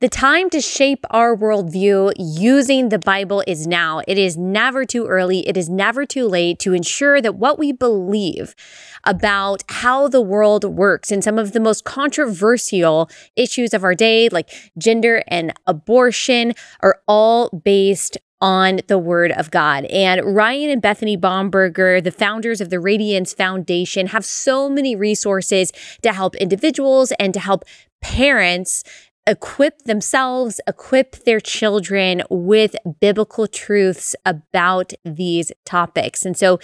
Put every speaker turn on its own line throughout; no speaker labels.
The time to shape our worldview using the Bible is now. It is never too early. It is never too late to ensure that what we believe about how the world works and some of the most controversial issues of our day, like gender and abortion, are all based on the Word of God. And Ryan and Bethany Bomberger, the founders of the Radiance Foundation, have so many resources to help individuals and to help parents equip themselves, equip their children with biblical truths about these topics. And so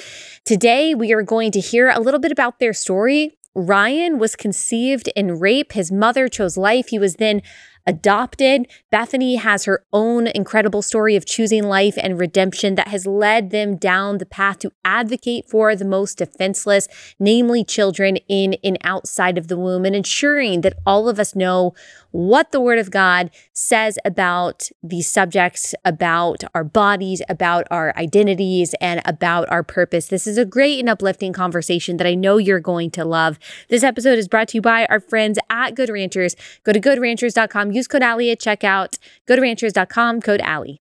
today we are going to hear a little bit about their story. Ryan was conceived in rape. His mother chose life. He was then adopted. Bethany has her own incredible story of choosing life and redemption that has led them down the path to advocate for the most defenseless, namely children in and outside of the womb, and ensuring that all of us know what the Word of God says about these subjects, about our bodies, about our identities, and about our purpose. This is a great and uplifting conversation that I know you're going to love. This episode is brought to you by our friends at Good Ranchers. Go to goodranchers.com use code Allie at checkout. Go to ranchers.com, code Allie.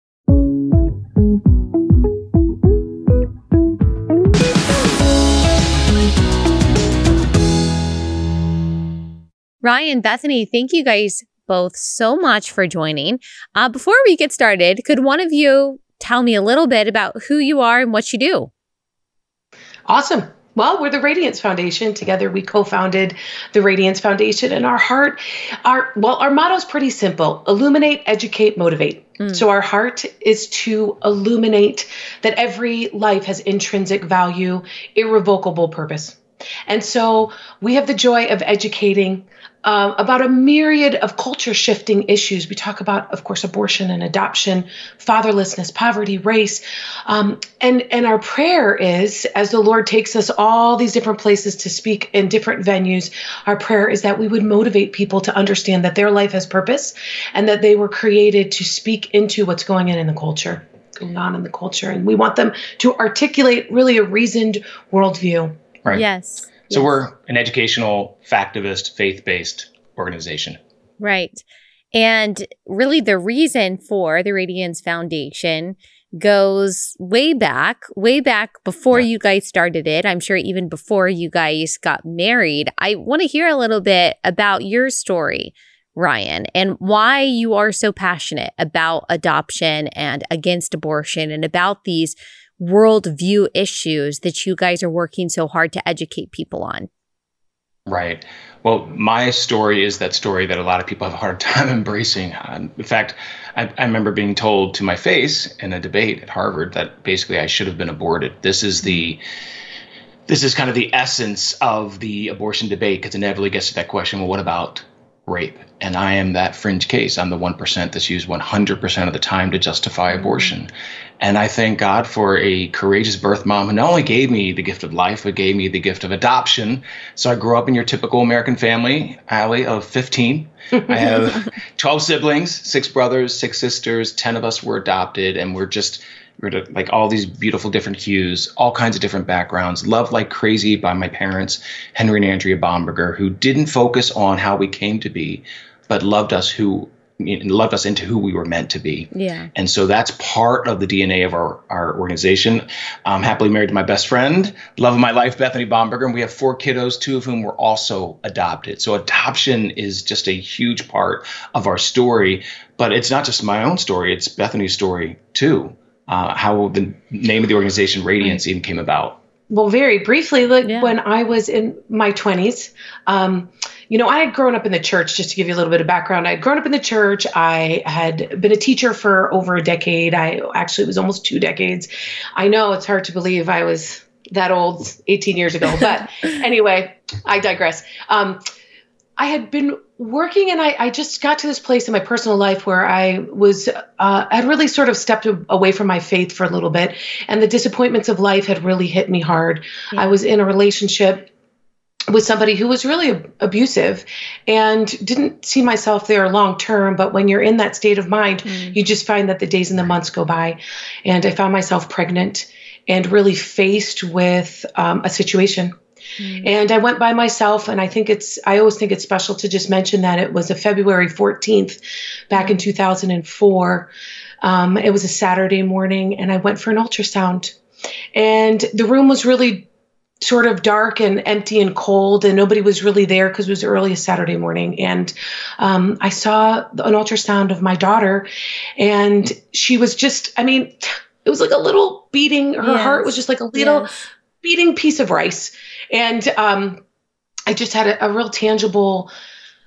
Ryan, Bethany, thank you guys both so much for joining. Uh, before we get started, could one of you tell me a little bit about who you are and what you do?
Awesome. Well, we're the Radiance Foundation. Together, we co-founded the Radiance Foundation, and our heart, our well, our motto is pretty simple: illuminate, educate, motivate. Mm. So our heart is to illuminate that every life has intrinsic value, irrevocable purpose. And so we have the joy of educating uh, about a myriad of culture shifting issues. We talk about, of course, abortion and adoption, fatherlessness, poverty, race. Um, and, and our prayer is, as the Lord takes us all these different places to speak in different venues, our prayer is that we would motivate people to understand that their life has purpose and that they were created to speak into what's going on in the culture, going on in the culture. And we want them to articulate really a reasoned worldview.
Right. Yes.
So yes. we're an educational, factivist, faith based organization.
Right. And really, the reason for the Radiance Foundation goes way back, way back before yeah. you guys started it. I'm sure even before you guys got married. I want to hear a little bit about your story, Ryan, and why you are so passionate about adoption and against abortion and about these worldview issues that you guys are working so hard to educate people on?
Right. Well, my story is that story that a lot of people have a hard time embracing. Um, in fact, I, I, remember being told to my face in a debate at Harvard that basically I should have been aborted. This is the this is kind of the essence of the abortion debate because inevitably gets to that question. Well, what about rape. And I am that fringe case. I'm the 1% that's used 100% of the time to justify mm-hmm. abortion. And I thank God for a courageous birth mom who not only gave me the gift of life, but gave me the gift of adoption. So I grew up in your typical American family, Allie, of 15. I have 12 siblings, six brothers, six sisters. 10 of us were adopted, and we're just we're like all these beautiful different hues, all kinds of different backgrounds. Loved like crazy by my parents, Henry and Andrea Bomberger, who didn't focus on how we came to be, but loved us who loved us into who we were meant to be.
Yeah.
And so that's part of the DNA of our, our organization. I'm happily married to my best friend, love of my life, Bethany Bomberger, and we have four kiddos, two of whom were also adopted. So adoption is just a huge part of our story. But it's not just my own story, it's Bethany's story too uh, how the name of the organization Radiance even came about.
Well, very briefly, like yeah. when I was in my 20s, um, you know, I had grown up in the church, just to give you a little bit of background. I had grown up in the church. I had been a teacher for over a decade. I actually, it was almost two decades. I know it's hard to believe I was that old 18 years ago, but anyway, I digress. Um, I had been working and I, I just got to this place in my personal life where I was, uh, had really sort of stepped away from my faith for a little bit. And the disappointments of life had really hit me hard. Yeah. I was in a relationship with somebody who was really abusive and didn't see myself there long term. But when you're in that state of mind, mm. you just find that the days and the months go by. And I found myself pregnant and really faced with um, a situation Mm. And I went by myself, and I think it's, I always think it's special to just mention that it was a February 14th back in 2004. Um, it was a Saturday morning, and I went for an ultrasound. And the room was really sort of dark and empty and cold, and nobody was really there because it was early Saturday morning. And um, I saw an ultrasound of my daughter, and she was just, I mean, it was like a little beating, her yes. heart was just like a little yes. beating piece of rice. And um, I just had a, a real tangible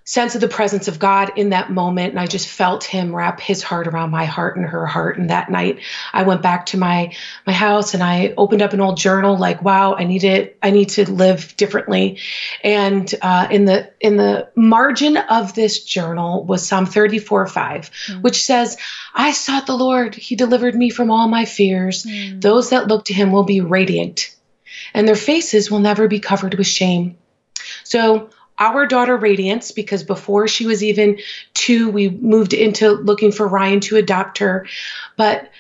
sense of the presence of God in that moment. And I just felt him wrap his heart around my heart and her heart. And that night I went back to my, my house and I opened up an old journal like, wow, I need it. I need to live differently. And uh, in the, in the margin of this journal was Psalm 34, 5, mm. which says, I sought the Lord. He delivered me from all my fears. Mm. Those that look to him will be radiant and their faces will never be covered with shame. So our daughter Radiance, because before she was even two, we moved into looking for Ryan to adopt her. But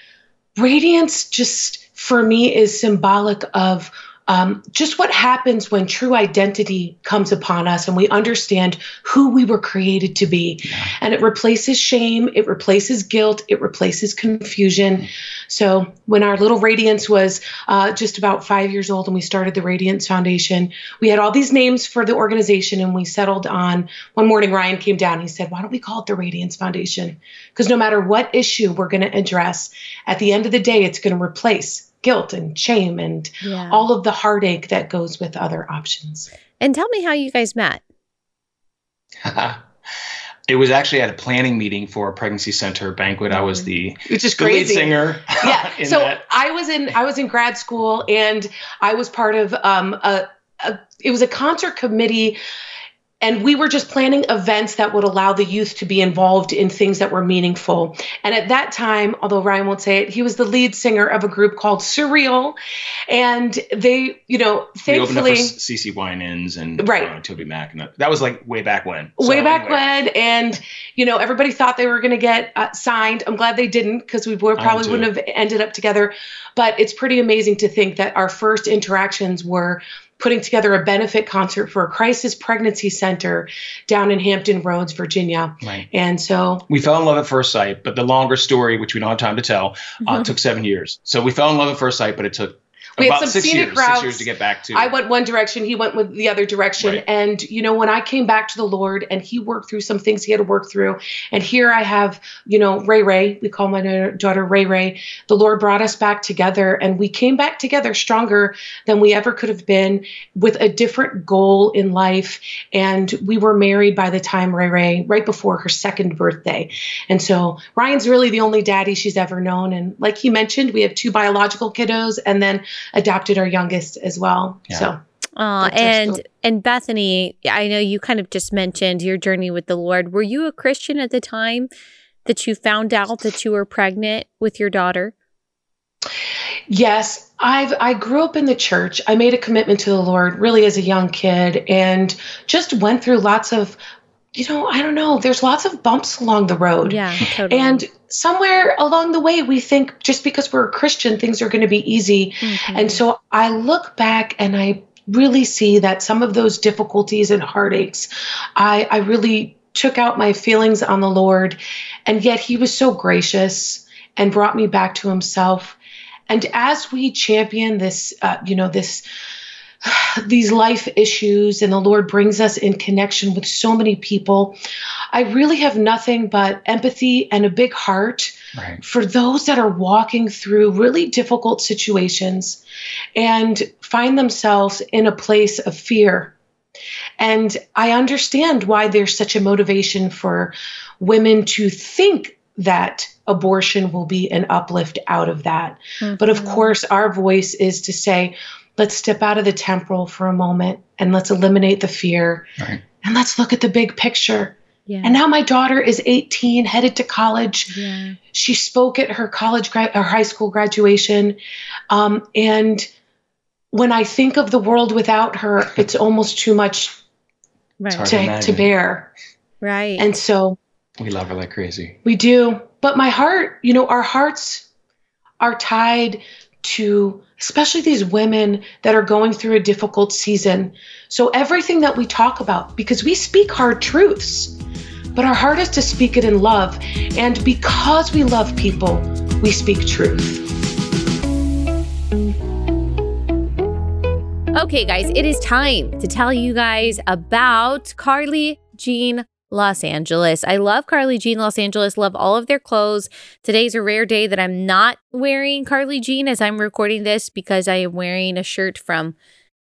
Radiance just for me is symbolic of um, just what happens when true identity comes upon us and we understand who we were created to be. Yeah. And it replaces shame, it replaces guilt, it replaces confusion. So when our little Radiance was uh, just about five years old and we started the Radiance Foundation, we had all these names for the organization and we settled on one morning. Ryan came down. He said, Why don't we call it the Radiance Foundation? Because no matter what issue we're going to address, at the end of the day, it's going to replace guilt and shame and yeah. all of the heartache that goes with other options.
And tell me how you guys met.
it was actually at a planning meeting for a pregnancy center banquet. I was the
which is
the
crazy.
lead singer.
Yeah. so that. I was in I was in grad school and I was part of um, a, a it was a concert committee and we were just planning events that would allow the youth to be involved in things that were meaningful. And at that time, although Ryan won't say it, he was the lead singer of a group called Surreal. And they, you know, thankfully. We opened up for
CeCe Winans and
right.
Uh, TobyMac. And that, that, was like way back when.
So, way back anyway. when. And, you know, everybody thought they were going to get uh, signed. I'm glad they didn't because we probably wouldn't have ended up together. But it's pretty amazing to think that our first interactions were putting together a benefit concert for a crisis pregnancy center down in Hampton Roads, Virginia.
Right.
And so
we fell in love at first sight, but the longer story, which we don't have time to tell, uh, mm-hmm. took seven years. So we fell in love at first sight, but it took we About had some scenic years, routes. Six years to get back to.
I went one direction. He went with the other direction. Right. And you know, when I came back to the Lord, and He worked through some things He had to work through, and here I have, you know, Ray Ray. We call my daughter Ray Ray. The Lord brought us back together, and we came back together stronger than we ever could have been, with a different goal in life. And we were married by the time Ray Ray, right before her second birthday. And so Ryan's really the only daddy she's ever known. And like he mentioned, we have two biological kiddos, and then adopted our youngest as well. Yeah. So.
Uh, and and Bethany, I know you kind of just mentioned your journey with the Lord. Were you a Christian at the time that you found out that you were pregnant with your daughter?
Yes, I've I grew up in the church. I made a commitment to the Lord really as a young kid and just went through lots of you know, I don't know, there's lots of bumps along the road.
Yeah, totally.
And somewhere along the way, we think just because we're a Christian, things are going to be easy. Mm-hmm. And so I look back and I really see that some of those difficulties and heartaches, I, I really took out my feelings on the Lord. And yet He was so gracious and brought me back to Himself. And as we champion this, uh, you know, this these life issues and the Lord brings us in connection with so many people, I really have nothing but empathy and a big heart right. for those that are walking through really difficult situations and find themselves in a place of fear. And I understand why there's such a motivation for women to think that abortion will be an uplift out of that. Mm-hmm. But of course, our voice is to say, let's step out of the temporal for a moment and let's eliminate the fear right. and let's look at the big picture. Yeah. And now my daughter is 18, headed to college. Yeah. She spoke at her college, gra- her high school graduation. Um, and when I think of the world without her, it's almost too much right. to, to bear.
Right.
And so
we love her like crazy.
We do. But my heart, you know, our hearts are tied to especially these women that are going through a difficult season. So, everything that we talk about, because we speak hard truths, but our heart is to speak it in love. And because we love people, we speak truth.
Okay, guys, it is time to tell you guys about Carly Jean Los Angeles. I love Carly Jean Los Angeles, love all of their clothes. Today's a rare day that I'm not wearing Carly Jean as I'm recording this because I am wearing a shirt from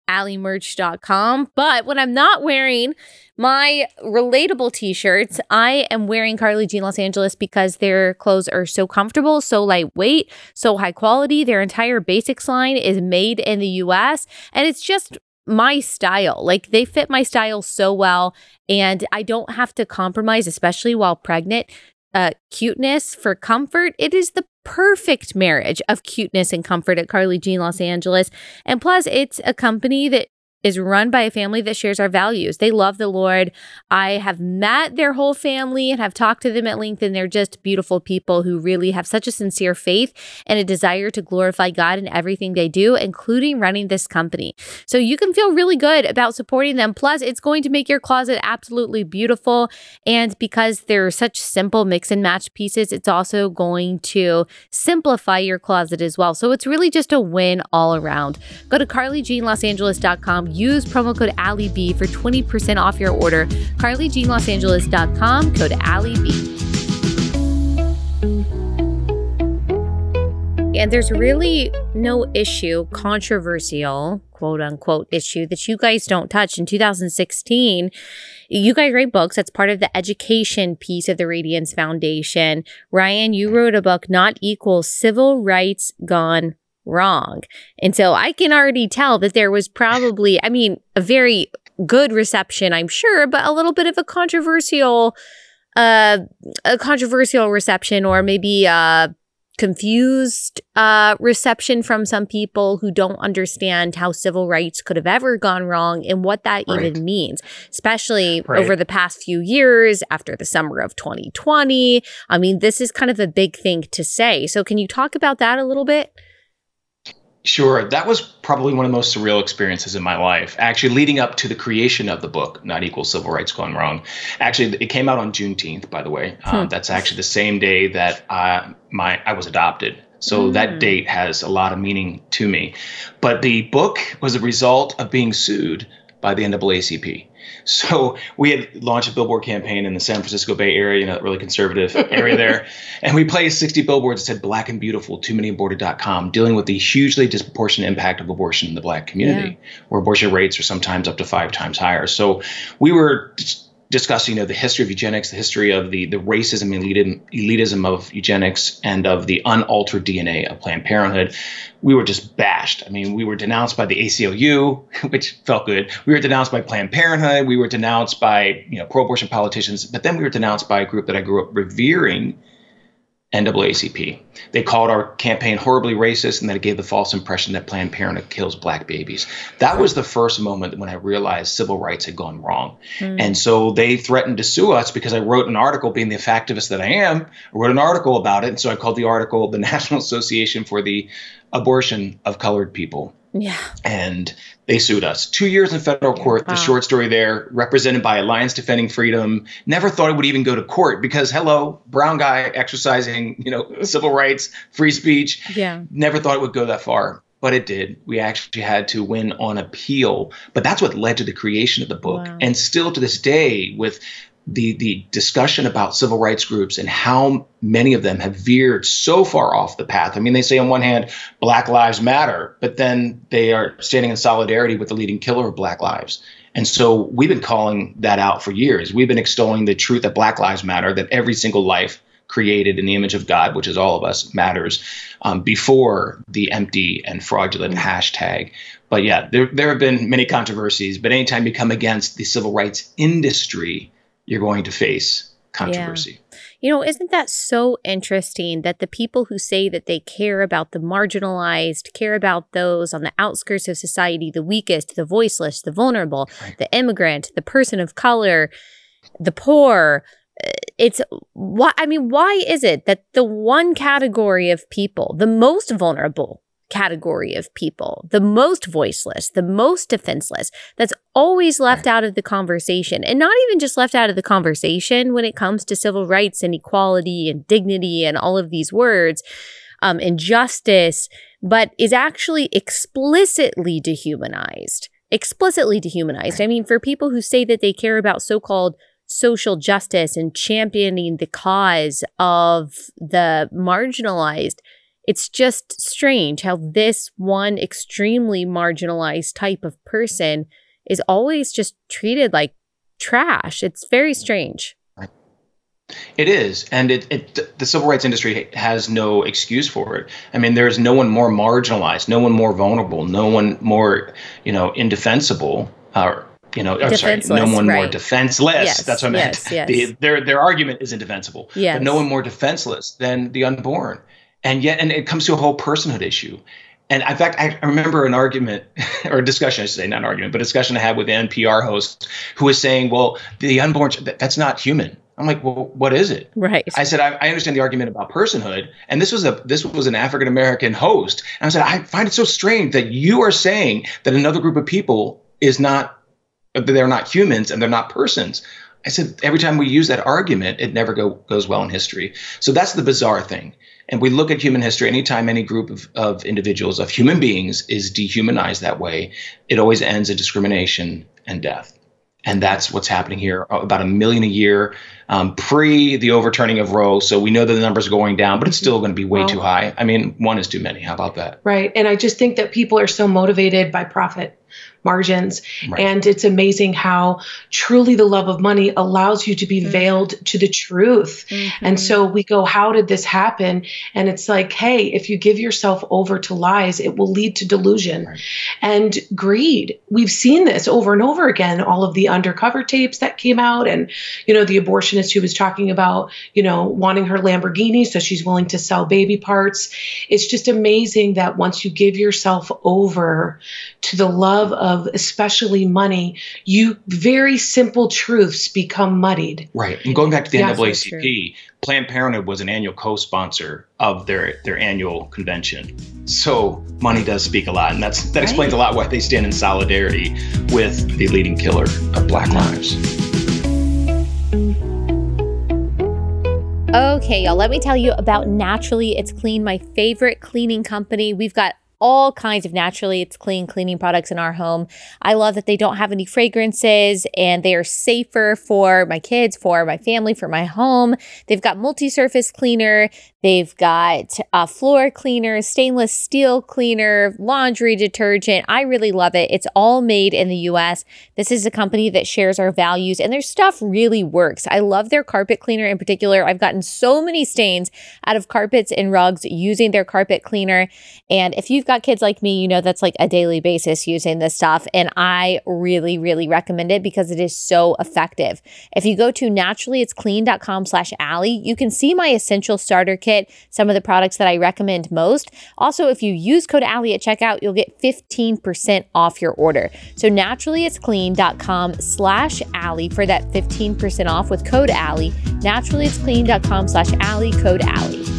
alliemerch.com. But when I'm not wearing my relatable t-shirts, I am wearing Carly Jean Los Angeles because their clothes are so comfortable, so lightweight, so high quality. Their entire basics line is made in the US and it's just my style. Like they fit my style so well and I don't have to compromise especially while pregnant. Uh, cuteness for comfort. It is the perfect marriage of cuteness and comfort at Carly Jean Los Angeles. And plus, it's a company that is run by a family that shares our values. They love the Lord. I have met their whole family and have talked to them at length, and they're just beautiful people who really have such a sincere faith and a desire to glorify God in everything they do, including running this company. So you can feel really good about supporting them. Plus, it's going to make your closet absolutely beautiful. And because they're such simple mix and match pieces, it's also going to simplify your closet as well. So it's really just a win all around. Go to carlyjeanlosangeles.com use promo code AllieB for 20% off your order. CarlyJeanLosAngeles.com, code AllieB. And there's really no issue, controversial, quote unquote, issue that you guys don't touch. In 2016, you guys write books. That's part of the education piece of the Radiance Foundation. Ryan, you wrote a book, Not Equal Civil Rights Gone wrong. And so I can already tell that there was probably, I mean, a very good reception, I'm sure, but a little bit of a controversial, uh, a controversial reception, or maybe a confused uh, reception from some people who don't understand how civil rights could have ever gone wrong and what that right. even means, especially right. over the past few years after the summer of 2020. I mean, this is kind of a big thing to say. So, can you talk about that a little bit?
Sure. That was probably one of the most surreal experiences in my life. Actually, leading up to the creation of the book, Not Equal Civil Rights Gone Wrong. Actually, it came out on Juneteenth, by the way. Hmm. Um, that's actually the same day that uh, my I was adopted. So mm. that date has a lot of meaning to me. But the book was a result of being sued by the NAACP. So we had launched a billboard campaign in the San Francisco Bay Area, you know, really conservative area there. And we placed 60 billboards that said black and beautiful, too many aborted.com, dealing with the hugely disproportionate impact of abortion in the black community, yeah. where abortion rates are sometimes up to five times higher. So we were discussing you know, the history of eugenics, the history of the, the racism elitism, elitism of eugenics, and of the unaltered DNA of Planned Parenthood, we were just bashed. I mean, we were denounced by the ACLU, which felt good. We were denounced by Planned Parenthood. We were denounced by you know pro-abortion politicians. But then we were denounced by a group that I grew up revering NAACP. They called our campaign horribly racist and that it gave the false impression that Planned Parenthood kills black babies. That was the first moment when I realized civil rights had gone wrong. Mm. And so they threatened to sue us because I wrote an article, being the activist that I am, I wrote an article about it. And so I called the article the National Association for the Abortion of Colored People.
Yeah.
And they sued us. Two years in federal court. Wow. The short story there, represented by Alliance Defending Freedom. Never thought it would even go to court because, hello, brown guy exercising, you know, civil rights, free speech.
Yeah.
Never thought it would go that far, but it did. We actually had to win on appeal. But that's what led to the creation of the book. Wow. And still to this day, with the the discussion about civil rights groups and how many of them have veered so far off the path. I mean, they say on one hand, Black Lives Matter, but then they are standing in solidarity with the leading killer of Black lives. And so we've been calling that out for years. We've been extolling the truth that Black Lives Matter, that every single life created in the image of God, which is all of us, matters um, before the empty and fraudulent hashtag. But yeah, there, there have been many controversies, but anytime you come against the civil rights industry, you're going to face controversy.
Yeah. You know, isn't that so interesting that the people who say that they care about the marginalized, care about those on the outskirts of society, the weakest, the voiceless, the vulnerable, right. the immigrant, the person of color, the poor, uh, it's why I mean, why is it that the one category of people, the most vulnerable, category of people, the most voiceless, the most defenseless, that's always left out of the conversation. And not even just left out of the conversation when it comes to civil rights and equality and dignity and all of these words um, and justice, but is actually explicitly dehumanized. Explicitly dehumanized. I mean, for people who say that they care about so called social justice and championing the cause of the marginalized, it's just strange how this one extremely marginalized type of person is always just treated like trash. It's very strange.
It is, and it, it, the civil rights industry has no excuse for it. I mean, there's no one more marginalized, no one more vulnerable, no one more, you know, indefensible, or you know, or sorry, no one right. more defenseless. Yes, That's what I meant. Yes, yes. The, their their argument is indefensible. Yes. but no one more defenseless than the unborn and yet and it comes to a whole personhood issue. And in fact i remember an argument or a discussion i should say not an argument but a discussion i had with an npr host who was saying well the unborn that's not human. I'm like well what is it?
Right.
I said I, I understand the argument about personhood. And this was a this was an african american host. And i said i find it so strange that you are saying that another group of people is not they're not humans and they're not persons. I said every time we use that argument, it never go, goes well in history. So that's the bizarre thing. And we look at human history, anytime any group of, of individuals, of human beings, is dehumanized that way, it always ends in discrimination and death. And that's what's happening here. About a million a year um, pre the overturning of Roe. So we know that the numbers are going down, but it's still going to be way well, too high. I mean, one is too many. How about that?
Right. And I just think that people are so motivated by profit margins. Right. And it's amazing how truly the love of money allows you to be mm-hmm. veiled to the truth. Mm-hmm. And so we go, how did this happen? And it's like, hey, if you give yourself over to lies, it will lead to delusion right. and greed. We've seen this over and over again, all of the undercover tapes that came out and, you know, the abortionist who was talking about, you know, wanting her Lamborghini. So she's willing to sell baby parts. It's just amazing that once you give yourself over to the love of of especially money, you very simple truths become muddied.
Right. And going back to the yeah, NAACP, Planned Parenthood was an annual co-sponsor of their their annual convention. So money does speak a lot, and that's that explains a lot why they stand in solidarity with the leading killer of Black lives.
Okay, y'all, let me tell you about Naturally It's Clean, my favorite cleaning company. We've got all kinds of naturally it's clean cleaning products in our home. I love that they don't have any fragrances and they are safer for my kids, for my family, for my home. They've got multi-surface cleaner, they've got a floor cleaner, stainless steel cleaner, laundry detergent. I really love it. It's all made in the US. This is a company that shares our values and their stuff really works. I love their carpet cleaner in particular. I've gotten so many stains out of carpets and rugs using their carpet cleaner. And if you've got kids like me, you know that's like a daily basis using this stuff. And I really, really recommend it because it is so effective. If you go to naturallyitsclean.com slash Allie, you can see my essential starter kit, some of the products that I recommend most. Also, if you use code Allie at checkout, you'll get 15% off your order. So naturallyitsclean.com slash Allie for that 15% off with code Allie. Naturallyitsclean.com slash Allie, code Allie.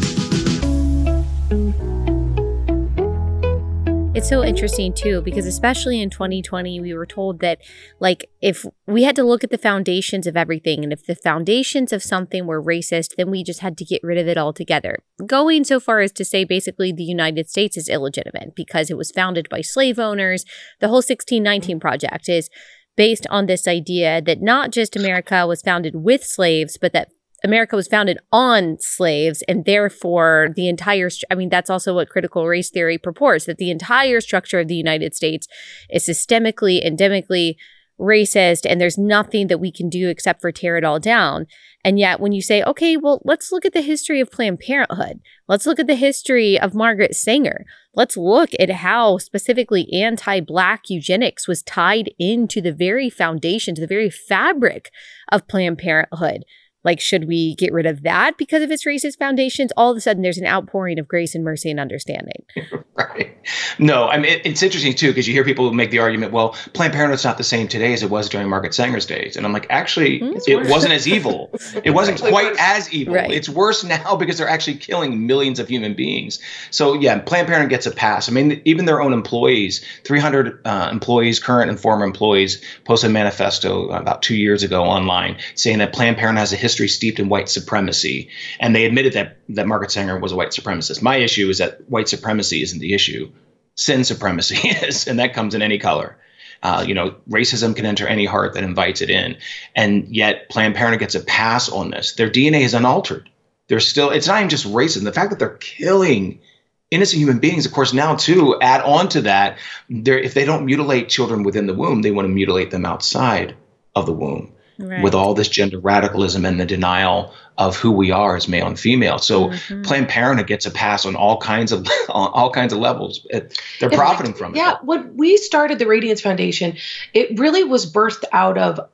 It's so interesting too, because especially in 2020, we were told that, like, if we had to look at the foundations of everything, and if the foundations of something were racist, then we just had to get rid of it altogether. Going so far as to say basically the United States is illegitimate because it was founded by slave owners. The whole 1619 Project is based on this idea that not just America was founded with slaves, but that America was founded on slaves, and therefore the entire, I mean, that's also what critical race theory purports that the entire structure of the United States is systemically, endemically racist, and there's nothing that we can do except for tear it all down. And yet, when you say, okay, well, let's look at the history of Planned Parenthood, let's look at the history of Margaret Sanger, let's look at how specifically anti Black eugenics was tied into the very foundation, to the very fabric of Planned Parenthood Like, should we get rid of that because of its racist foundations? All of a sudden, there's an outpouring of grace and mercy and understanding.
right. No, I mean, it, it's interesting too, because you hear people make the argument, well, Planned Parenthood's not the same today as it was during Margaret Sanger's days. And I'm like, actually, mm-hmm. it wasn't as evil. It wasn't quite worse. as evil. Right. It's worse now because they're actually killing millions of human beings. So, yeah, Planned Parenthood gets a pass. I mean, even their own employees, 300 uh, employees, current and former employees, posted a manifesto about two years ago online saying that Planned Parenthood has a history steeped in white supremacy. And they admitted that, that Margaret Sanger was a white supremacist. My issue is that white supremacy isn't the issue, sin supremacy is, and that comes in any color. Uh, you know, racism can enter any heart that invites it in. And yet, Planned Parenthood gets a pass on this. Their DNA is unaltered. They're still, it's not even just racism. The fact that they're killing innocent human beings, of course, now too, add on to that, if they don't mutilate children within the womb, they want to mutilate them outside of the womb. Right. With all this gender radicalism and the denial of who we are as male and female, so mm-hmm. Planned Parenthood gets a pass on all kinds of on all kinds of levels. They're profiting from
it. Yeah, when we started the Radiance Foundation, it really was birthed out of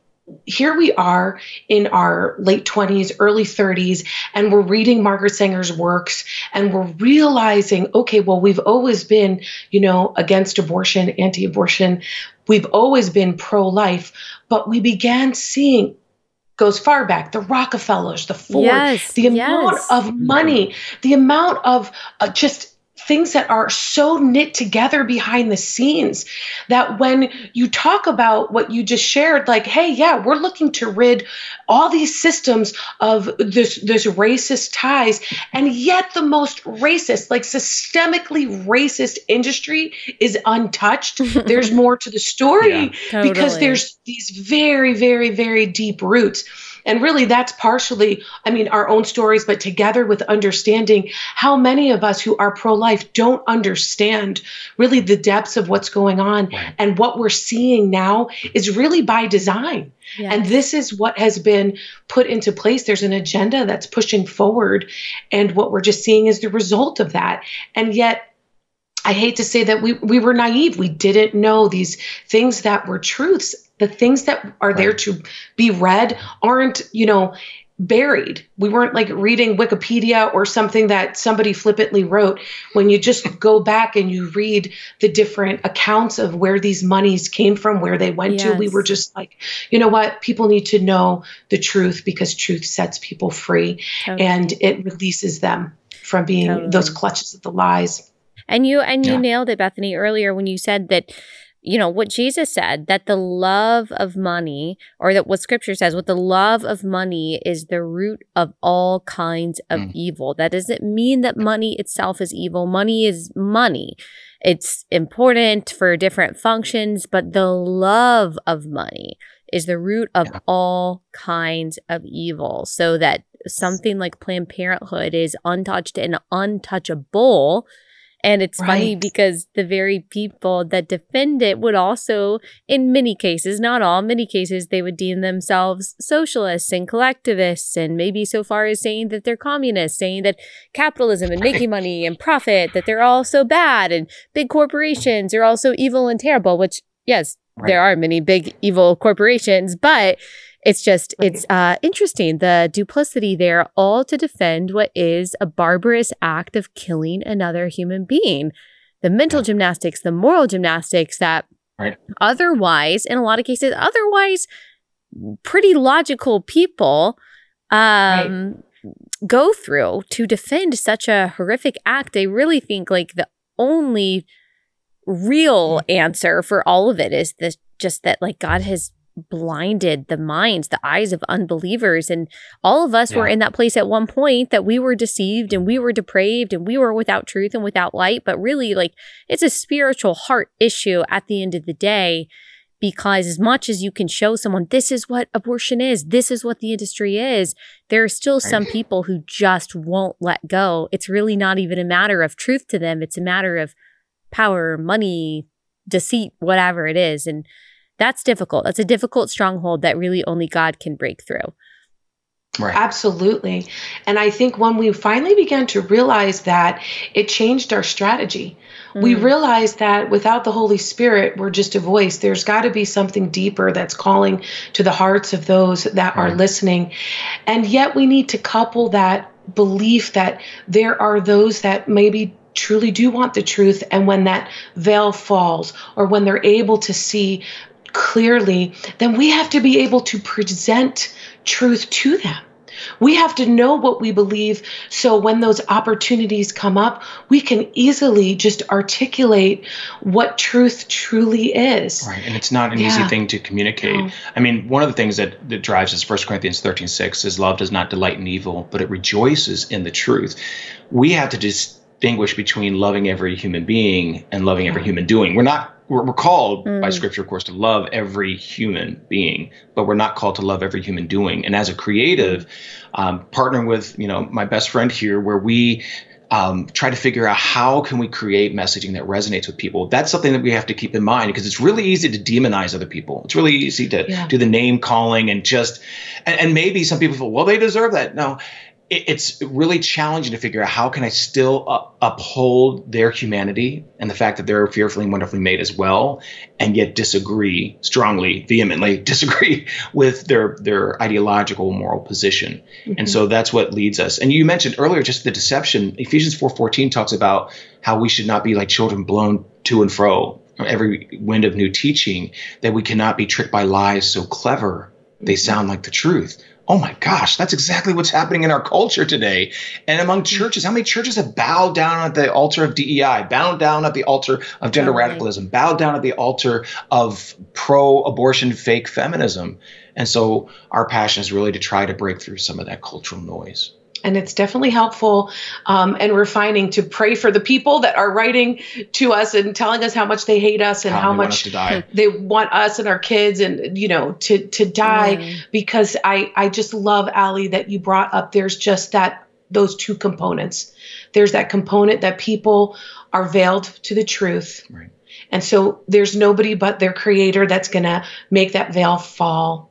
here we are in our late 20s, early 30s, and we're reading Margaret Sanger's works and we're realizing, okay, well, we've always been, you know, against abortion, anti abortion. We've always been pro life, but we began seeing goes far back the rockefellers the ford yes, the amount yes. of money the amount of uh, just things that are so knit together behind the scenes that when you talk about what you just shared like hey yeah we're looking to rid all these systems of this this racist ties. And yet the most racist like systemically racist industry is untouched. There's more to the story yeah, totally. because there's these very very very deep roots and really, that's partially, I mean, our own stories, but together with understanding how many of us who are pro life don't understand really the depths of what's going on. Right. And what we're seeing now is really by design. Yes. And this is what has been put into place. There's an agenda that's pushing forward. And what we're just seeing is the result of that. And yet, I hate to say that we, we were naive. We didn't know these things that were truths the things that are right. there to be read aren't, you know, buried. We weren't like reading Wikipedia or something that somebody flippantly wrote. When you just go back and you read the different accounts of where these monies came from, where they went yes. to, we were just like, you know what? People need to know the truth because truth sets people free totally. and it releases them from being totally. those clutches of the lies.
And you and you yeah. nailed it, Bethany, earlier when you said that you know, what Jesus said that the love of money, or that what scripture says, what the love of money is the root of all kinds of mm. evil. That doesn't mean that money itself is evil. Money is money. It's important for different functions, but the love of money is the root of yeah. all kinds of evil. So that something like Planned Parenthood is untouched and untouchable and it's right. funny because the very people that defend it would also, in many cases, not all, many cases, they would deem themselves socialists and collectivists, and maybe so far as saying that they're communists, saying that capitalism and making money and profit, that they're all so bad, and big corporations are also evil and terrible, which, yes, right. there are many big evil corporations, but it's just, it's uh, interesting the duplicity there, all to defend what is a barbarous act of killing another human being. The mental gymnastics, the moral gymnastics that right. otherwise, in a lot of cases, otherwise pretty logical people um, right. go through to defend such a horrific act. They really think like the only real answer for all of it is this just that like God has blinded the minds, the eyes of unbelievers. And all of us yeah. were in that place at one point that we were deceived and we were depraved and we were without truth and without light. But really, like, it's a spiritual heart issue at the end of the day. Because as much as you can show someone this is what abortion is, this is what the industry is, there are still some people who just won't let go. It's really not even a matter of truth to them. It's a matter of power, money, deceit, whatever it is. And that's difficult. That's a difficult stronghold that really only God can break through.
Right. Absolutely. And I think when we finally began to realize that, it changed our strategy. Mm. We realized that without the Holy Spirit, we're just a voice. There's got to be something deeper that's calling to the hearts of those that right. are listening. And yet we need to couple that belief that there are those that maybe truly do want the truth and when that veil falls or when they're able to see clearly then we have to be able to present truth to them we have to know what we believe so when those opportunities come up, we can easily just articulate what truth truly is.
Right. And it's not an yeah. easy thing to communicate. No. I mean, one of the things that, that drives us, 1 Corinthians 13 6, is love does not delight in evil, but it rejoices in the truth. We have to distinguish between loving every human being and loving every human doing. We're not we're, we're called mm. by scripture, of course, to love every human being, but we're not called to love every human doing. And as a creative, um, partnering with you know my best friend here, where we um, try to figure out how can we create messaging that resonates with people. That's something that we have to keep in mind because it's really easy to demonize other people. It's really easy to yeah. do the name calling and just and, and maybe some people feel well they deserve that. No, it's really challenging to figure out how can I still uh, uphold their humanity and the fact that they're fearfully and wonderfully made as well, and yet disagree strongly, vehemently disagree with their their ideological moral position. Mm-hmm. And so that's what leads us. And you mentioned earlier just the deception. Ephesians four fourteen talks about how we should not be like children blown to and fro every wind of new teaching. That we cannot be tricked by lies so clever they mm-hmm. sound like the truth oh my gosh, that's exactly what's happening in our culture today. And among mm-hmm. churches, how many churches have bowed down at the altar of DEI, bowed down at the altar of gender totally. radicalism, bowed down at the altar of pro abortion fake feminism? And so our passion is really to try to break through some of that cultural noise
and it's definitely helpful um, and refining to pray for the people that are writing to us and telling us how much they hate us and how, how much want they want us and our kids and you know to to die mm. because I I just love Allie that you brought up. There's just that those two components. There's that component that people are veiled to the truth. Right. And so there's nobody but their creator that's going to make that veil fall.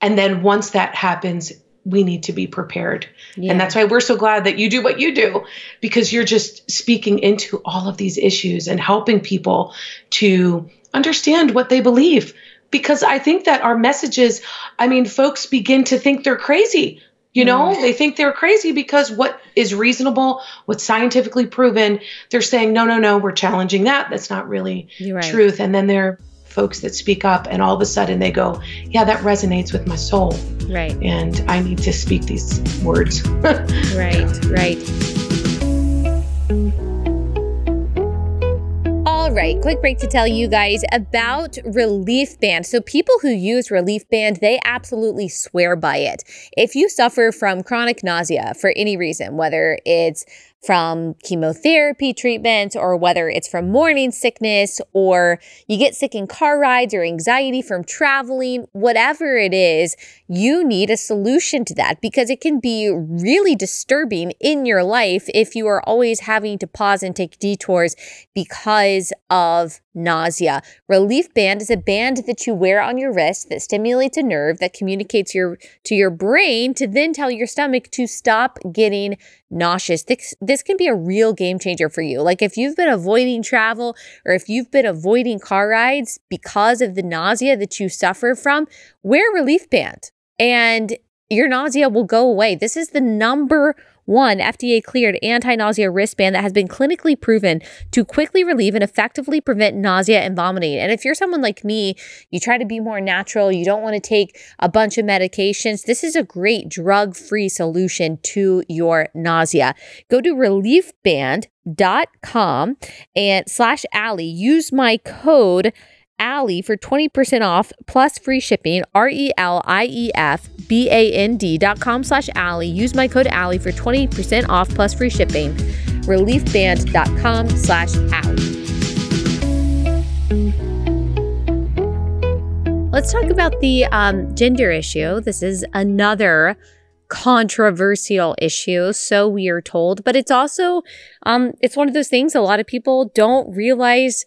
And then once that happens, we need to be prepared. Yeah. And that's why we're so glad that you do what you do because you're just speaking into all of these issues and helping people to understand what they believe. Because I think that our messages, I mean, folks begin to think they're crazy. You know, mm. they think they're crazy because what is reasonable, what's scientifically proven, they're saying, no, no, no, we're challenging that. That's not really right. truth. And then they're folks that speak up and all of a sudden they go, yeah, that resonates with my soul.
Right.
And I need to speak these words.
right, right. All right, quick break to tell you guys about Relief Band. So, people who use Relief Band, they absolutely swear by it. If you suffer from chronic nausea for any reason, whether it's from chemotherapy treatment or whether it's from morning sickness or you get sick in car rides or anxiety from traveling, whatever it is, you need a solution to that because it can be really disturbing in your life if you are always having to pause and take detours because of nausea. Relief band is a band that you wear on your wrist that stimulates a nerve that communicates your to your brain to then tell your stomach to stop getting nauseous. This, this can be a real game changer for you. Like if you've been avoiding travel or if you've been avoiding car rides because of the nausea that you suffer from, wear relief band and your nausea will go away. This is the number one FDA cleared anti nausea wristband that has been clinically proven to quickly relieve and effectively prevent nausea and vomiting. And if you're someone like me, you try to be more natural, you don't want to take a bunch of medications, this is a great drug free solution to your nausea. Go to reliefband.com and slash Allie. Use my code Allie for 20% off plus free shipping. R E L I E F B A N D dot com slash Allie. Use my code Allie for 20% off plus free shipping. Reliefband.com slash Allie. Let's talk about the um, gender issue. This is another controversial issue, so we are told, but it's also um, it's one of those things a lot of people don't realize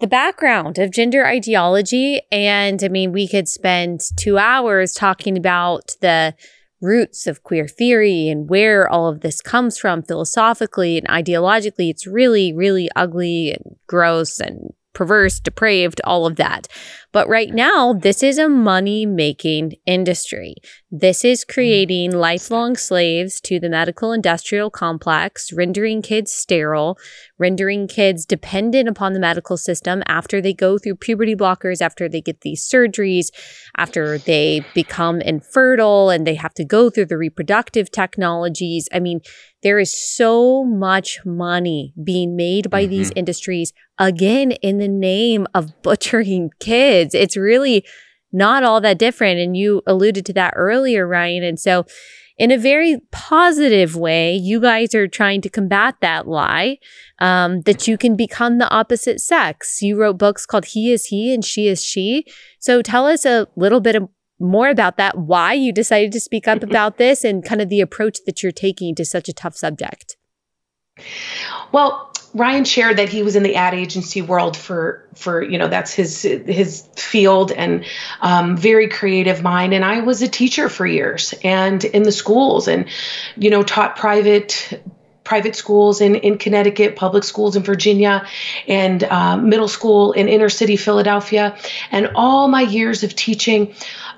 the background of gender ideology. And I mean, we could spend two hours talking about the roots of queer theory and where all of this comes from philosophically and ideologically. It's really, really ugly and gross and perverse, depraved, all of that. But right now, this is a money making industry. This is creating lifelong slaves to the medical industrial complex, rendering kids sterile, rendering kids dependent upon the medical system after they go through puberty blockers, after they get these surgeries, after they become infertile and they have to go through the reproductive technologies. I mean, there is so much money being made by mm-hmm. these industries, again, in the name of butchering kids. It's really not all that different. And you alluded to that earlier, Ryan. And so, in a very positive way, you guys are trying to combat that lie um, that you can become the opposite sex. You wrote books called He is He and She is She. So tell us a little bit of more about that, why you decided to speak up about this, and kind of the approach that you're taking to such a tough subject.
Well, Ryan shared that he was in the ad agency world for for you know that's his his field and um, very creative mind. And I was a teacher for years and in the schools and you know taught private private schools in, in Connecticut, public schools in Virginia, and uh, middle school in inner city Philadelphia. And all my years of teaching,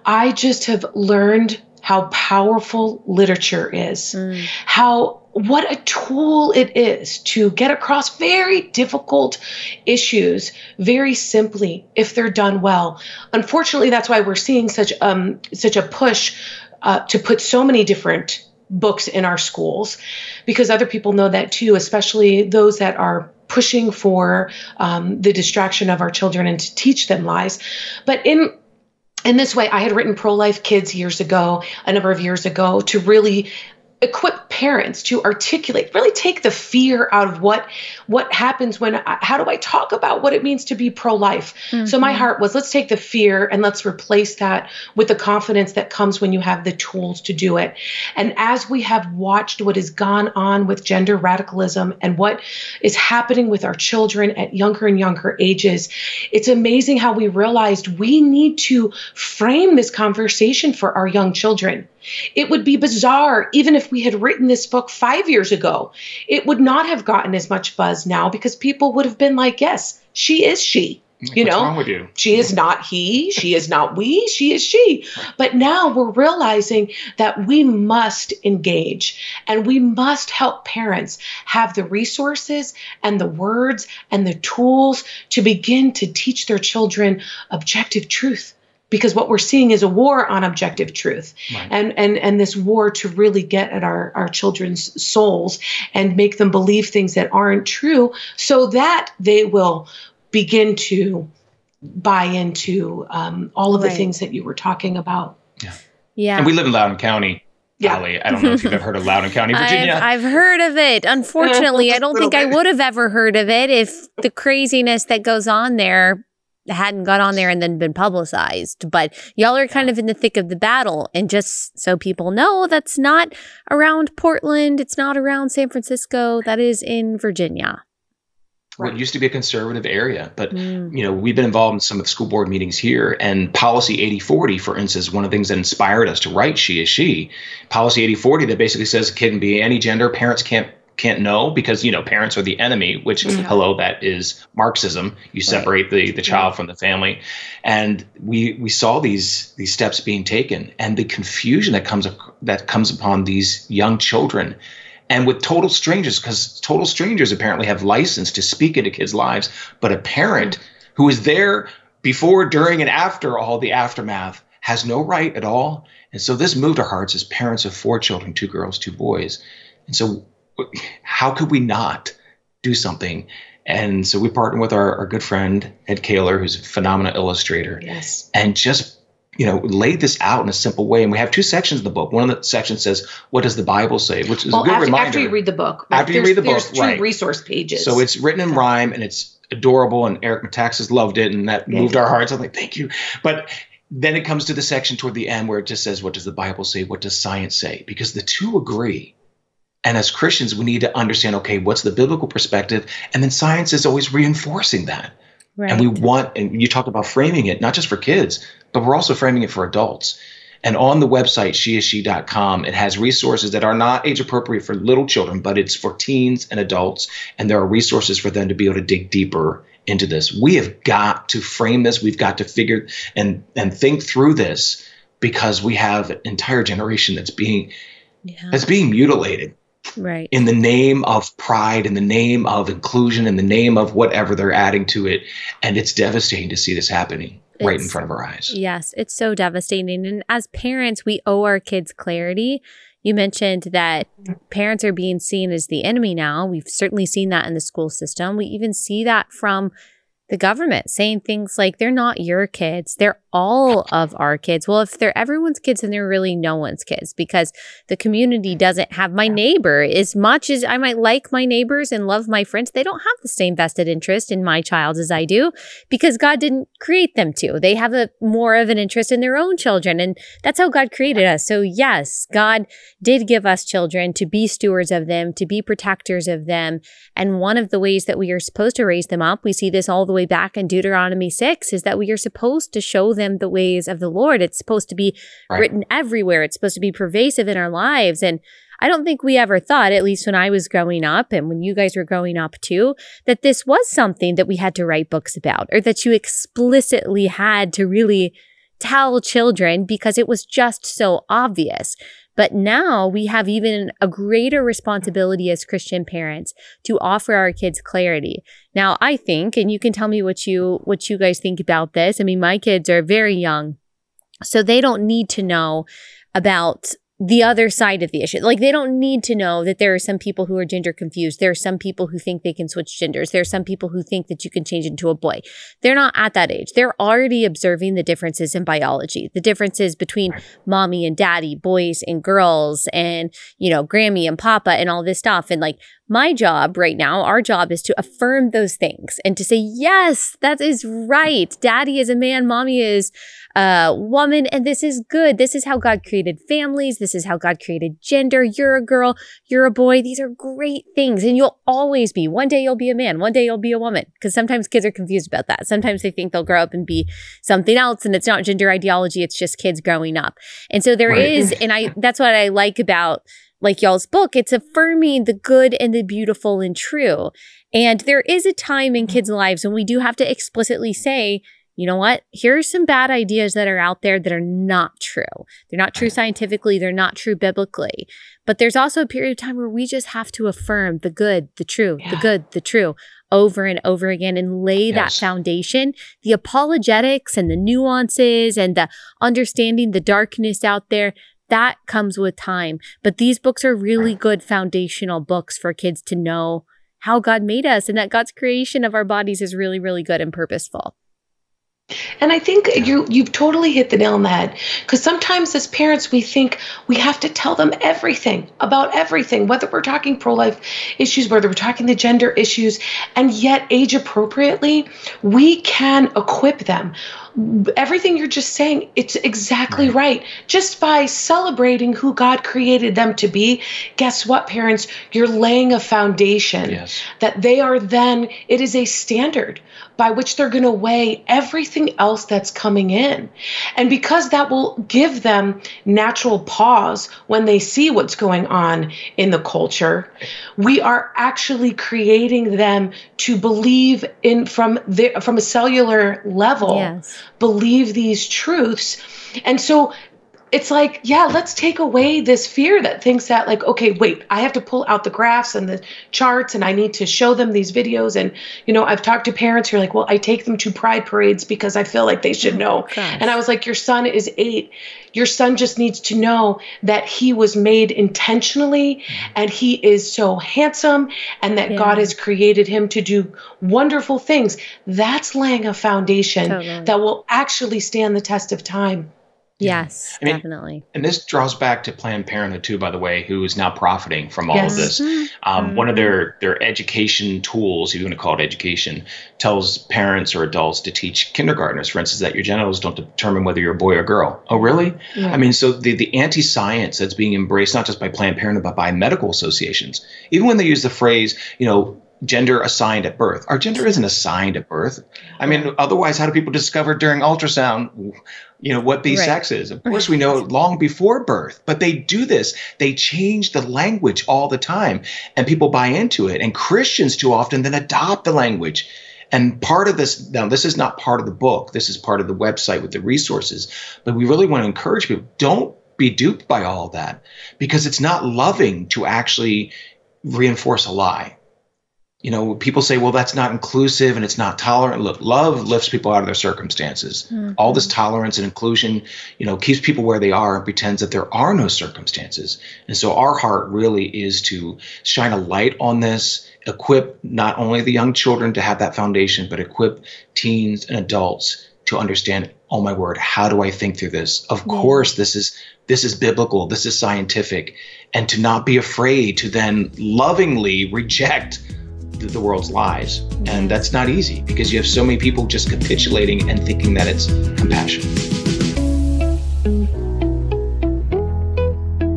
I just have learned how powerful literature is, mm. how what a tool it is to get across very difficult issues very simply if they're done well. Unfortunately, that's why we're seeing such um such a push uh, to put so many different books in our schools because other people know that too, especially those that are pushing for um, the distraction of our children and to teach them lies. But in in this way, I had written Pro Life Kids years ago, a number of years ago, to really equip parents to articulate really take the fear out of what what happens when I, how do i talk about what it means to be pro-life mm-hmm. so my mm-hmm. heart was let's take the fear and let's replace that with the confidence that comes when you have the tools to do it and as we have watched what has gone on with gender radicalism and what is happening with our children at younger and younger ages it's amazing how we realized we need to frame this conversation for our young children it would be bizarre, even if we had written this book five years ago. It would not have gotten as much buzz now because people would have been like, yes, she is she.
You know, you?
she is not he, she is not we, she is she. But now we're realizing that we must engage and we must help parents have the resources and the words and the tools to begin to teach their children objective truth because what we're seeing is a war on objective truth right. and and and this war to really get at our our children's souls and make them believe things that aren't true so that they will begin to buy into um, all of right. the things that you were talking about
yeah yeah and we live in loudoun county yeah. I don't know if you've ever heard of Loudoun County, Virginia.
I've, I've heard of it. Unfortunately, I don't think bit. I would have ever heard of it if the craziness that goes on there hadn't got on there and then been publicized. But y'all are kind of in the thick of the battle. And just so people know, that's not around Portland. It's not around San Francisco. That is in Virginia.
What used to be a conservative area, but mm. you know we've been involved in some of the school board meetings here, and Policy 8040, for instance, one of the things that inspired us to write "She Is She," Policy 8040 that basically says a kid can be any gender, parents can't can't know because you know parents are the enemy which hello that is marxism. You separate right. the the child from the family. And we we saw these these steps being taken and the confusion that comes that comes upon these young children and with total strangers because total strangers apparently have license to speak into kids lives but a parent mm-hmm. who is there before during and after all the aftermath has no right at all. And so this moved our hearts as parents of four children two girls two boys. And so how could we not do something? And so we partnered with our, our good friend Ed Kaler, who's a phenomenal illustrator.
Yes.
And just you know, laid this out in a simple way. And we have two sections of the book. One of the sections says, "What does the Bible say?" Which is well, a good
after,
reminder.
After you read the book,
after you read the book,
two
right?
Resource pages.
So it's written in rhyme and it's adorable. And Eric Metaxas loved it, and that moved our hearts. I'm like, thank you. But then it comes to the section toward the end where it just says, "What does the Bible say? What does science say?" Because the two agree. And as Christians, we need to understand okay, what's the biblical perspective? And then science is always reinforcing that. Right. And we want, and you talked about framing it, not just for kids, but we're also framing it for adults. And on the website, sheisshe.com, it has resources that are not age appropriate for little children, but it's for teens and adults. And there are resources for them to be able to dig deeper into this. We have got to frame this. We've got to figure and and think through this because we have an entire generation that's being yeah. that's being mutilated
right.
in the name of pride in the name of inclusion in the name of whatever they're adding to it. And it's devastating to see this happening it's, right in front of our eyes.
Yes it's so devastating. And as parents we owe our kids clarity. You mentioned that parents are being seen as the enemy now. We've certainly seen that in the school system. We even see that from the government saying things like they're not your kids, they're all of our kids. Well, if they're everyone's kids, then they're really no one's kids because the community doesn't have my neighbor. As much as I might like my neighbors and love my friends, they don't have the same vested interest in my child as I do because God didn't create them to. They have a more of an interest in their own children. And that's how God created us. So yes, God did give us children to be stewards of them, to be protectors of them. And one of the ways that we are supposed to raise them up, we see this all the way back in Deuteronomy 6, is that we are supposed to show them the ways of the Lord. It's supposed to be right. written everywhere. It's supposed to be pervasive in our lives. And I don't think we ever thought, at least when I was growing up and when you guys were growing up too, that this was something that we had to write books about or that you explicitly had to really tell children because it was just so obvious. But now we have even a greater responsibility as Christian parents to offer our kids clarity. Now, I think, and you can tell me what you what you guys think about this. I mean, my kids are very young, so they don't need to know about the other side of the issue. Like they don't need to know that there are some people who are gender confused. There are some people who think they can switch genders. There are some people who think that you can change into a boy. They're not at that age. They're already observing the differences in biology, the differences between mommy and daddy, boys and girls, and, you know, Grammy and Papa and all this stuff. And like my job right now, our job is to affirm those things and to say, yes, that is right. Daddy is a man, mommy is a woman, and this is good. This is how God created families. This is how God created gender. You're a girl, you're a boy. These are great things. And you'll always be. One day you'll be a man, one day you'll be a woman. Because sometimes kids are confused about that. Sometimes they think they'll grow up and be something else, and it's not gender ideology, it's just kids growing up. And so there right. is, and I that's what I like about like y'all's book, it's affirming the good and the beautiful and true. And there is a time in kids' lives when we do have to explicitly say, you know what? Here are some bad ideas that are out there that are not true. They're not true scientifically, they're not true biblically. But there's also a period of time where we just have to affirm the good, the true, yeah. the good, the true over and over again and lay yes. that foundation. The apologetics and the nuances and the understanding the darkness out there, that comes with time. But these books are really good foundational books for kids to know how God made us and that God's creation of our bodies is really, really good and purposeful.
And I think you you've totally hit the nail on the head because sometimes as parents we think we have to tell them everything about everything, whether we're talking pro-life issues, whether we're talking the gender issues, and yet age appropriately, we can equip them everything you're just saying, it's exactly right. right. Just by celebrating who God created them to be, guess what, parents? You're laying a foundation yes. that they are then, it is a standard by which they're going to weigh everything else that's coming in. And because that will give them natural pause when they see what's going on in the culture, we are actually creating them to believe in from the, from a cellular level yes believe these truths. And so it's like, yeah, let's take away this fear that thinks that, like, okay, wait, I have to pull out the graphs and the charts and I need to show them these videos. And, you know, I've talked to parents who are like, well, I take them to pride parades because I feel like they should oh, know. Oh, and I was like, your son is eight. Your son just needs to know that he was made intentionally and he is so handsome and that yeah. God has created him to do wonderful things. That's laying a foundation totally. that will actually stand the test of time.
Yes, I mean, definitely.
And this draws back to Planned Parenthood too, by the way, who is now profiting from all yes. of this. Mm-hmm. Um, one of their their education tools, if you want to call it education, tells parents or adults to teach kindergartners, for instance, that your genitals don't determine whether you're a boy or girl. Oh, really? Yeah. I mean, so the the anti science that's being embraced not just by Planned Parenthood but by medical associations, even when they use the phrase, you know, gender assigned at birth. Our gender isn't assigned at birth. I mean, otherwise, how do people discover during ultrasound, you know, what the right. sex is? Of course, we know long before birth, but they do this. They change the language all the time, and people buy into it. And Christians too often then adopt the language. And part of this, now, this is not part of the book. This is part of the website with the resources. But we really want to encourage people don't be duped by all that because it's not loving to actually reinforce a lie you know, people say, well, that's not inclusive and it's not tolerant. Look, love lifts people out of their circumstances. Mm-hmm. All this tolerance and inclusion, you know, keeps people where they are and pretends that there are no circumstances. And so our heart really is to shine a light on this, equip not only the young children to have that foundation, but equip teens and adults to understand, oh my word, how do I think through this? Of course, this is this is biblical, this is scientific, and to not be afraid to then lovingly reject the world's lies. And mm-hmm. that's not easy because you have so many people just capitulating and thinking that it's compassion.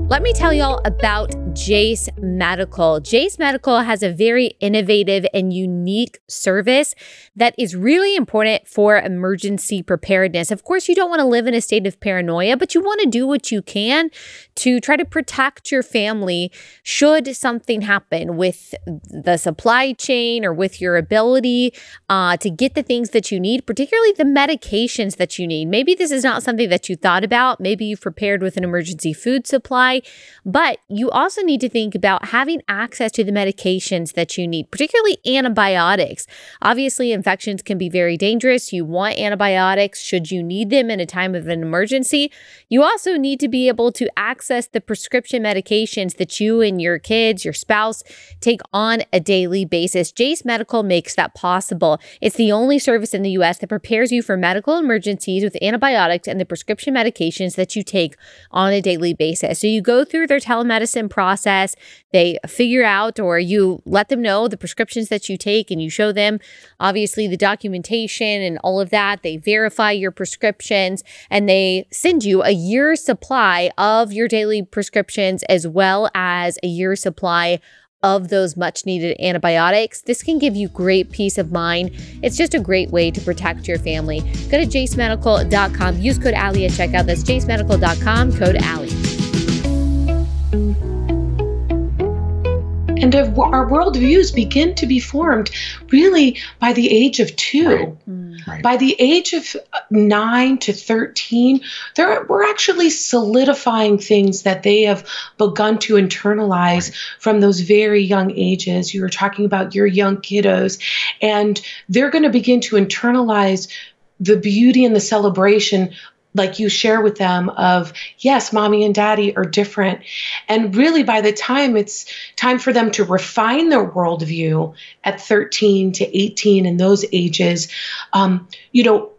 Let me tell y'all about Jase Medical. Jase Medical has a very innovative and unique service that is really important for emergency preparedness. Of course, you don't want to live in a state of paranoia, but you want to do what you can to try to protect your family should something happen with the supply chain or with your ability uh, to get the things that you need, particularly the medications that you need. Maybe this is not something that you thought about. Maybe you've prepared with an emergency food supply, but you also need to think about having access to the medications that you need, particularly antibiotics. Obviously, infections can be very dangerous. You want antibiotics should you need them in a time of an emergency. You also need to be able to access the prescription medications that you and your kids, your spouse take on a daily basis. Jase Medical makes that possible. It's the only service in the US that prepares you for medical emergencies with antibiotics and the prescription medications that you take on a daily basis. So you go through their telemedicine process, they figure out or you let them know the prescriptions that you take and you show them obviously the documentation and all of that. They verify your prescriptions and they send you a year's supply of your daily prescriptions as well as a year's supply of those much needed antibiotics. This can give you great peace of mind. It's just a great way to protect your family. Go to jasemedical.com, use code Allie at checkout. That's jasemedical.com, code Allie.
And our worldviews begin to be formed really by the age of two. Right. Mm. Right. By the age of uh, nine to 13, we're actually solidifying things that they have begun to internalize right. from those very young ages. You were talking about your young kiddos, and they're going to begin to internalize the beauty and the celebration like you share with them of yes mommy and daddy are different. And really by the time it's time for them to refine their worldview at 13 to 18 in those ages um, you know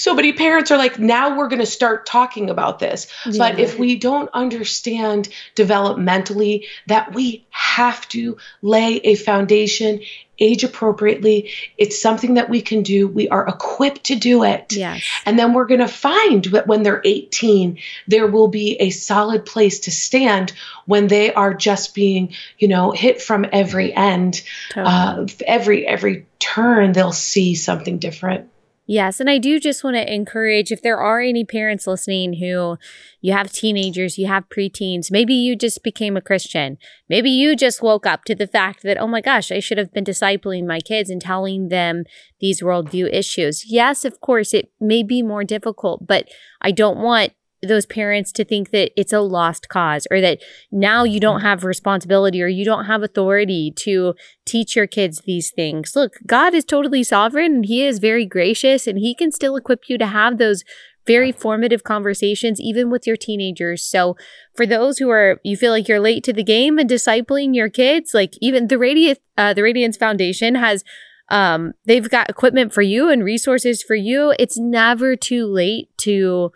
so many parents are like now we're going to start talking about this yeah. but if we don't understand developmentally that we have to lay a foundation age appropriately. It's something that we can do. We are equipped to do it.
Yes.
And then we're going to find that when they're 18, there will be a solid place to stand when they are just being, you know, hit from every end. Totally. Uh, every every turn, they'll see something different.
Yes. And I do just want to encourage if there are any parents listening who you have teenagers, you have preteens, maybe you just became a Christian. Maybe you just woke up to the fact that, oh my gosh, I should have been discipling my kids and telling them these worldview issues. Yes, of course, it may be more difficult, but I don't want those parents to think that it's a lost cause or that now you don't mm. have responsibility or you don't have authority to teach your kids these things. Look, God is totally sovereign and He is very gracious and He can still equip you to have those very formative conversations, even with your teenagers. So, for those who are, you feel like you're late to the game and discipling your kids, like even the Radiant, uh, the Radiance Foundation has um, they've got equipment for you and resources for you. It's never too late to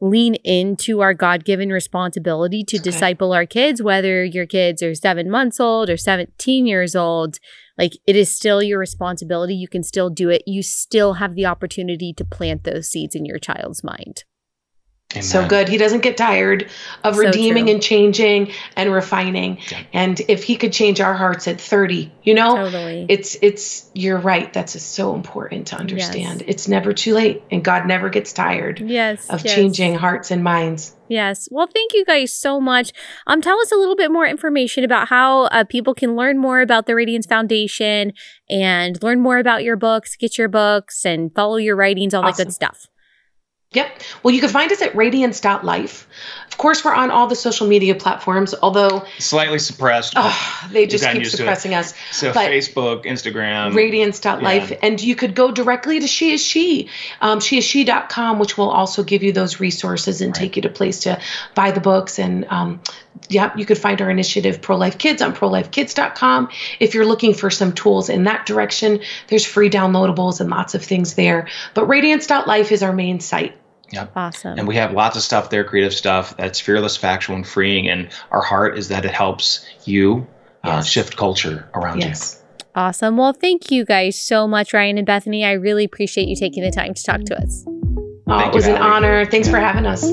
lean into our God given responsibility to okay. disciple our kids, whether your kids are seven months old or 17 years old. Like it is still your responsibility. You can still do it. You still have the opportunity to plant those seeds in your child's mind.
So good. He doesn't get tired of
So
redeeming
true.
and changing and refining.
Yeah.
And if he could change our hearts at 30, you know,
Totally.
it's it's you're right. That's so important to understand. It's never too late and God never gets tired
yes.
of
yes.
changing hearts and minds.
Yes. Well, thank you guys so much. Um, tell us a little bit more information about how uh, people can learn more about the Radiance Foundation and learn more about your books, get your books, and follow your writings, all that good stuff.
Yep. Well, you can find us at radiance.life. Of course, we're on all the social media platforms, although
Slightly suppressed.
oh, they just keep
used to it.
suppressing us.
so
but-
Facebook, Instagram.
radiance.life
yeah.
and you could go directly to she is she um, she is she.com which will also give you those resources and
Right.
take you to place to buy the books and um, yeah you could find our initiative pro-life kids on prolifekids.com if you're looking for some tools in that direction there's free downloadables and lots of things there but radiance.life is our main site
Awesome.
And we have lots of stuff there, creative stuff that's fearless, factual, and freeing. And our heart is that it helps you uh, shift culture around you.
yes
awesome. Well, thank you guys so much, Ryan and Bethany. I really appreciate you taking the time to talk to us.
oh, it
you,
was an honor thanks for having us